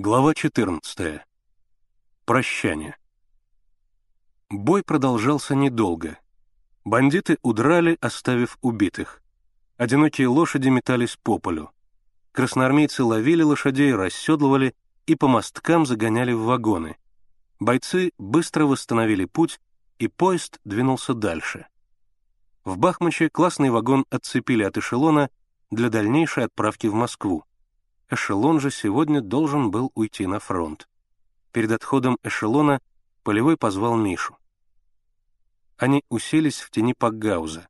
Глава 14. Прощание. Бой продолжался недолго. Бандиты удрали, оставив убитых. Одинокие лошади метались по полю. Красноармейцы ловили лошадей, расседлывали и по мосткам загоняли в вагоны. Бойцы быстро восстановили путь, и поезд двинулся дальше. В Бахмаче классный вагон отцепили от эшелона для дальнейшей отправки в Москву. Эшелон же сегодня должен был уйти на фронт. Перед отходом эшелона Полевой позвал Мишу. Они уселись в тени Пакгауза.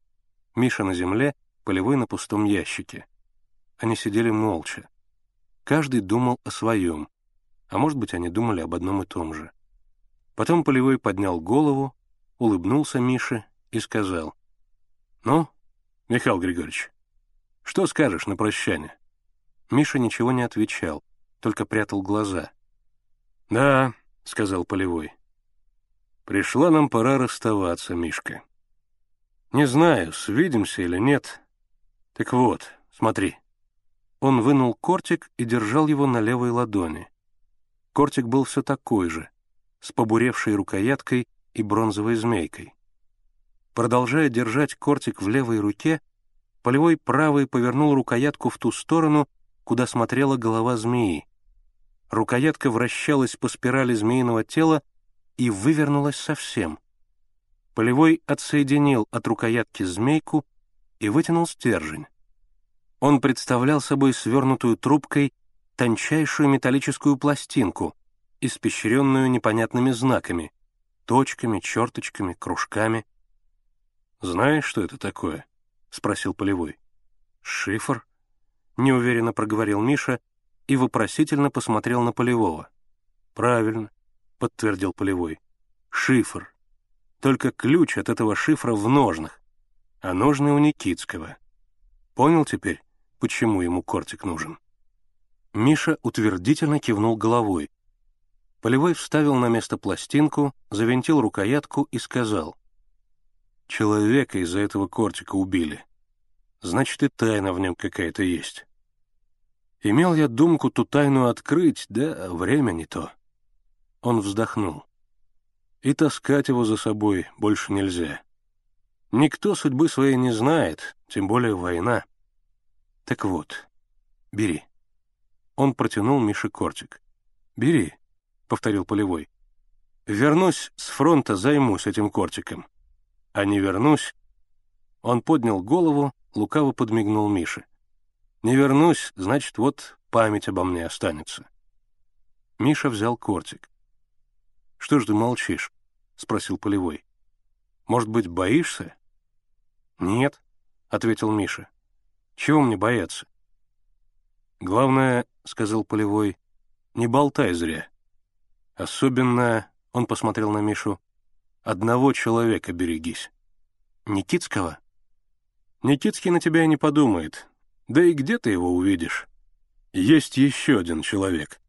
Миша на земле, Полевой на пустом ящике. Они сидели молча. Каждый думал о своем, а может быть, они думали об одном и том же. Потом Полевой поднял голову, улыбнулся Мише и сказал, «Ну, Михаил Григорьевич, что скажешь на прощание?» Миша ничего не отвечал, только прятал глаза. «Да», — сказал Полевой. «Пришла нам пора расставаться, Мишка. Не знаю, свидимся или нет. Так вот, смотри». Он вынул кортик и держал его на левой ладони. Кортик был все такой же, с побуревшей рукояткой и бронзовой змейкой. Продолжая держать кортик в левой руке, Полевой правый повернул рукоятку в ту сторону, куда смотрела голова змеи. Рукоятка вращалась по спирали змеиного тела и вывернулась совсем. Полевой отсоединил от рукоятки змейку и вытянул стержень. Он представлял собой свернутую трубкой тончайшую металлическую пластинку, испещренную непонятными знаками, точками, черточками, кружками. «Знаешь, что это такое?» — спросил Полевой. «Шифр?» Неуверенно проговорил Миша и вопросительно посмотрел на Полевого. «Правильно», — подтвердил Полевой. «Шифр. Только ключ от этого шифра в ножнах, а ножны у Никитского. Понял теперь, почему ему кортик нужен?» Миша утвердительно кивнул головой. Полевой вставил на место пластинку, завинтил рукоятку и сказал. «Человека из-за этого кортика убили. Значит, и тайна в нем какая-то есть. Имел я думку ту тайну открыть, да время не то. Он вздохнул. И таскать его за собой больше нельзя. Никто судьбы своей не знает, тем более война. Так вот, бери. Он протянул Мише кортик. «Бери», — повторил Полевой. «Вернусь с фронта, займусь этим кортиком. А не вернусь...» Он поднял голову, лукаво подмигнул Мише. Не вернусь, значит, вот память обо мне останется. Миша взял кортик. «Что ж ты молчишь?» — спросил Полевой. «Может быть, боишься?» «Нет», — ответил Миша. «Чего мне бояться?» «Главное, — сказал Полевой, — не болтай зря. Особенно, — он посмотрел на Мишу, — одного человека берегись». «Никитского?» «Никитский на тебя и не подумает, да и где ты его увидишь? Есть еще один человек.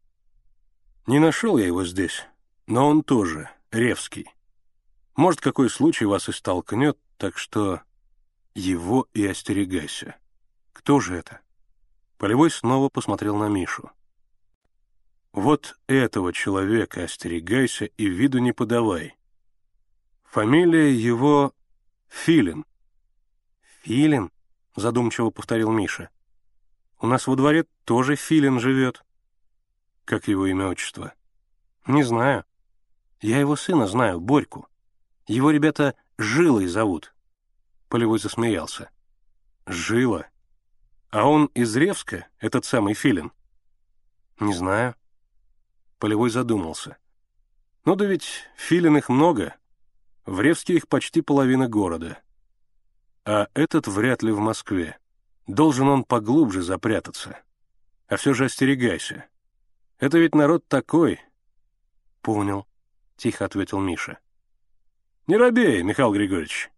Не нашел я его здесь, но он тоже, Ревский. Может, какой случай вас и столкнет, так что его и остерегайся. Кто же это? Полевой снова посмотрел на Мишу. Вот этого человека остерегайся и виду не подавай. Фамилия его Филин. Филин? — задумчиво повторил Миша. «У нас во дворе тоже Филин живет». «Как его имя отчество?» «Не знаю. Я его сына знаю, Борьку. Его ребята Жилой зовут». Полевой засмеялся. «Жила? А он из Ревска, этот самый Филин?» «Не знаю». Полевой задумался. «Ну да ведь Филин их много. В Ревске их почти половина города. А этот вряд ли в Москве. Должен он поглубже запрятаться. А все же остерегайся. Это ведь народ такой. Понял, тихо ответил Миша. Не робей, Михаил Григорьевич.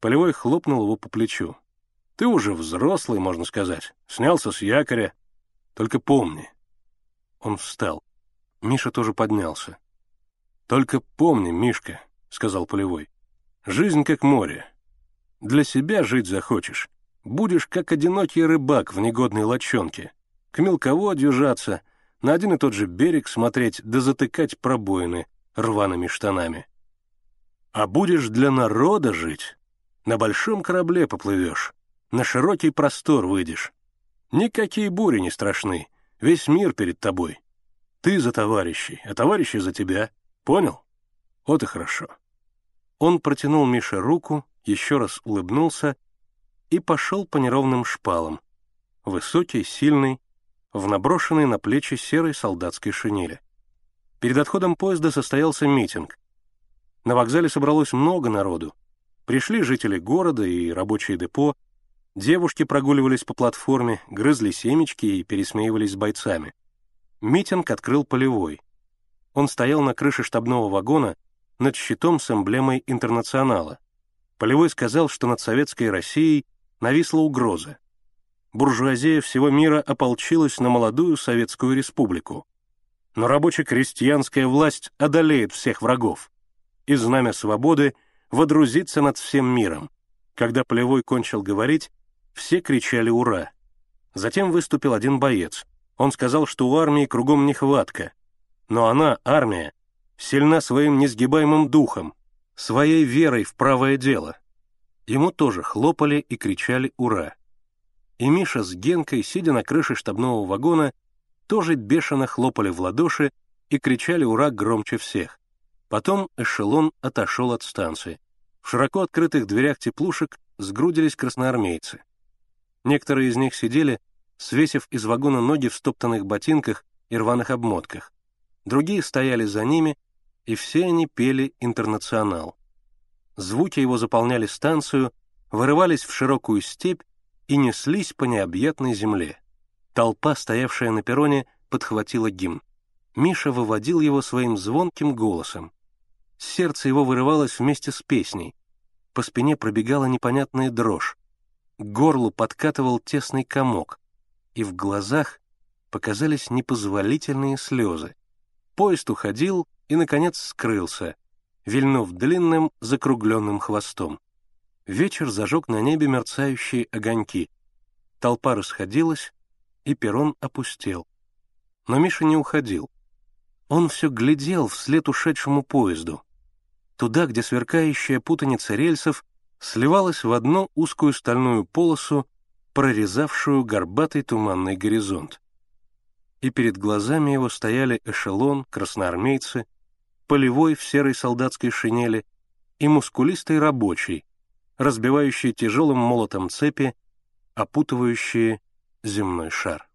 Полевой хлопнул его по плечу. Ты уже взрослый, можно сказать. Снялся с якоря. Только помни. Он встал. Миша тоже поднялся. «Только помни, Мишка», — сказал Полевой, — «жизнь как море. Для себя жить захочешь. Будешь как одинокий рыбак в негодной лочонке. К мелководью жаться, на один и тот же берег смотреть да затыкать пробоины рваными штанами. А будешь для народа жить, на большом корабле поплывешь, на широкий простор выйдешь. Никакие бури не страшны, весь мир перед тобой. Ты за товарищей, а товарищи за тебя. Понял? Вот и хорошо. Он протянул Мише руку, еще раз улыбнулся и пошел по неровным шпалам. Высокий, сильный, в наброшенной на плечи серой солдатской шинели. Перед отходом поезда состоялся митинг. На вокзале собралось много народу. Пришли жители города и рабочие депо, девушки прогуливались по платформе, грызли семечки и пересмеивались с бойцами. Митинг открыл полевой. Он стоял на крыше штабного вагона над щитом с эмблемой «Интернационала». Полевой сказал, что над советской Россией нависла угроза. Буржуазия всего мира ополчилась на молодую Советскую Республику. Но рабоче-крестьянская власть одолеет всех врагов и знамя свободы водрузится над всем миром. Когда Полевой кончил говорить, все кричали «Ура!». Затем выступил один боец. Он сказал, что у армии кругом нехватка. Но она, армия, сильна своим несгибаемым духом, своей верой в правое дело. Ему тоже хлопали и кричали «Ура!». И Миша с Генкой, сидя на крыше штабного вагона, тоже бешено хлопали в ладоши и кричали «Ура!» громче всех. Потом эшелон отошел от станции. В широко открытых дверях теплушек сгрудились красноармейцы. Некоторые из них сидели, свесив из вагона ноги в стоптанных ботинках и рваных обмотках. Другие стояли за ними, и все они пели «Интернационал». Звуки его заполняли станцию, вырывались в широкую степь и неслись по необъятной земле. Толпа, стоявшая на перроне, подхватила гимн. Миша выводил его своим звонким голосом. Сердце его вырывалось вместе с песней. По спине пробегала непонятная дрожь. К горлу подкатывал тесный комок. И в глазах показались непозволительные слезы. Поезд уходил и, наконец, скрылся, вильнув длинным закругленным хвостом. Вечер зажег на небе мерцающие огоньки. Толпа расходилась, и перрон опустел. Но Миша не уходил. Он все глядел вслед ушедшему поезду туда, где сверкающая путаница рельсов сливалась в одну узкую стальную полосу, прорезавшую горбатый туманный горизонт. И перед глазами его стояли эшелон, красноармейцы, полевой в серой солдатской шинели и мускулистый рабочий, разбивающий тяжелым молотом цепи, опутывающие земной шар.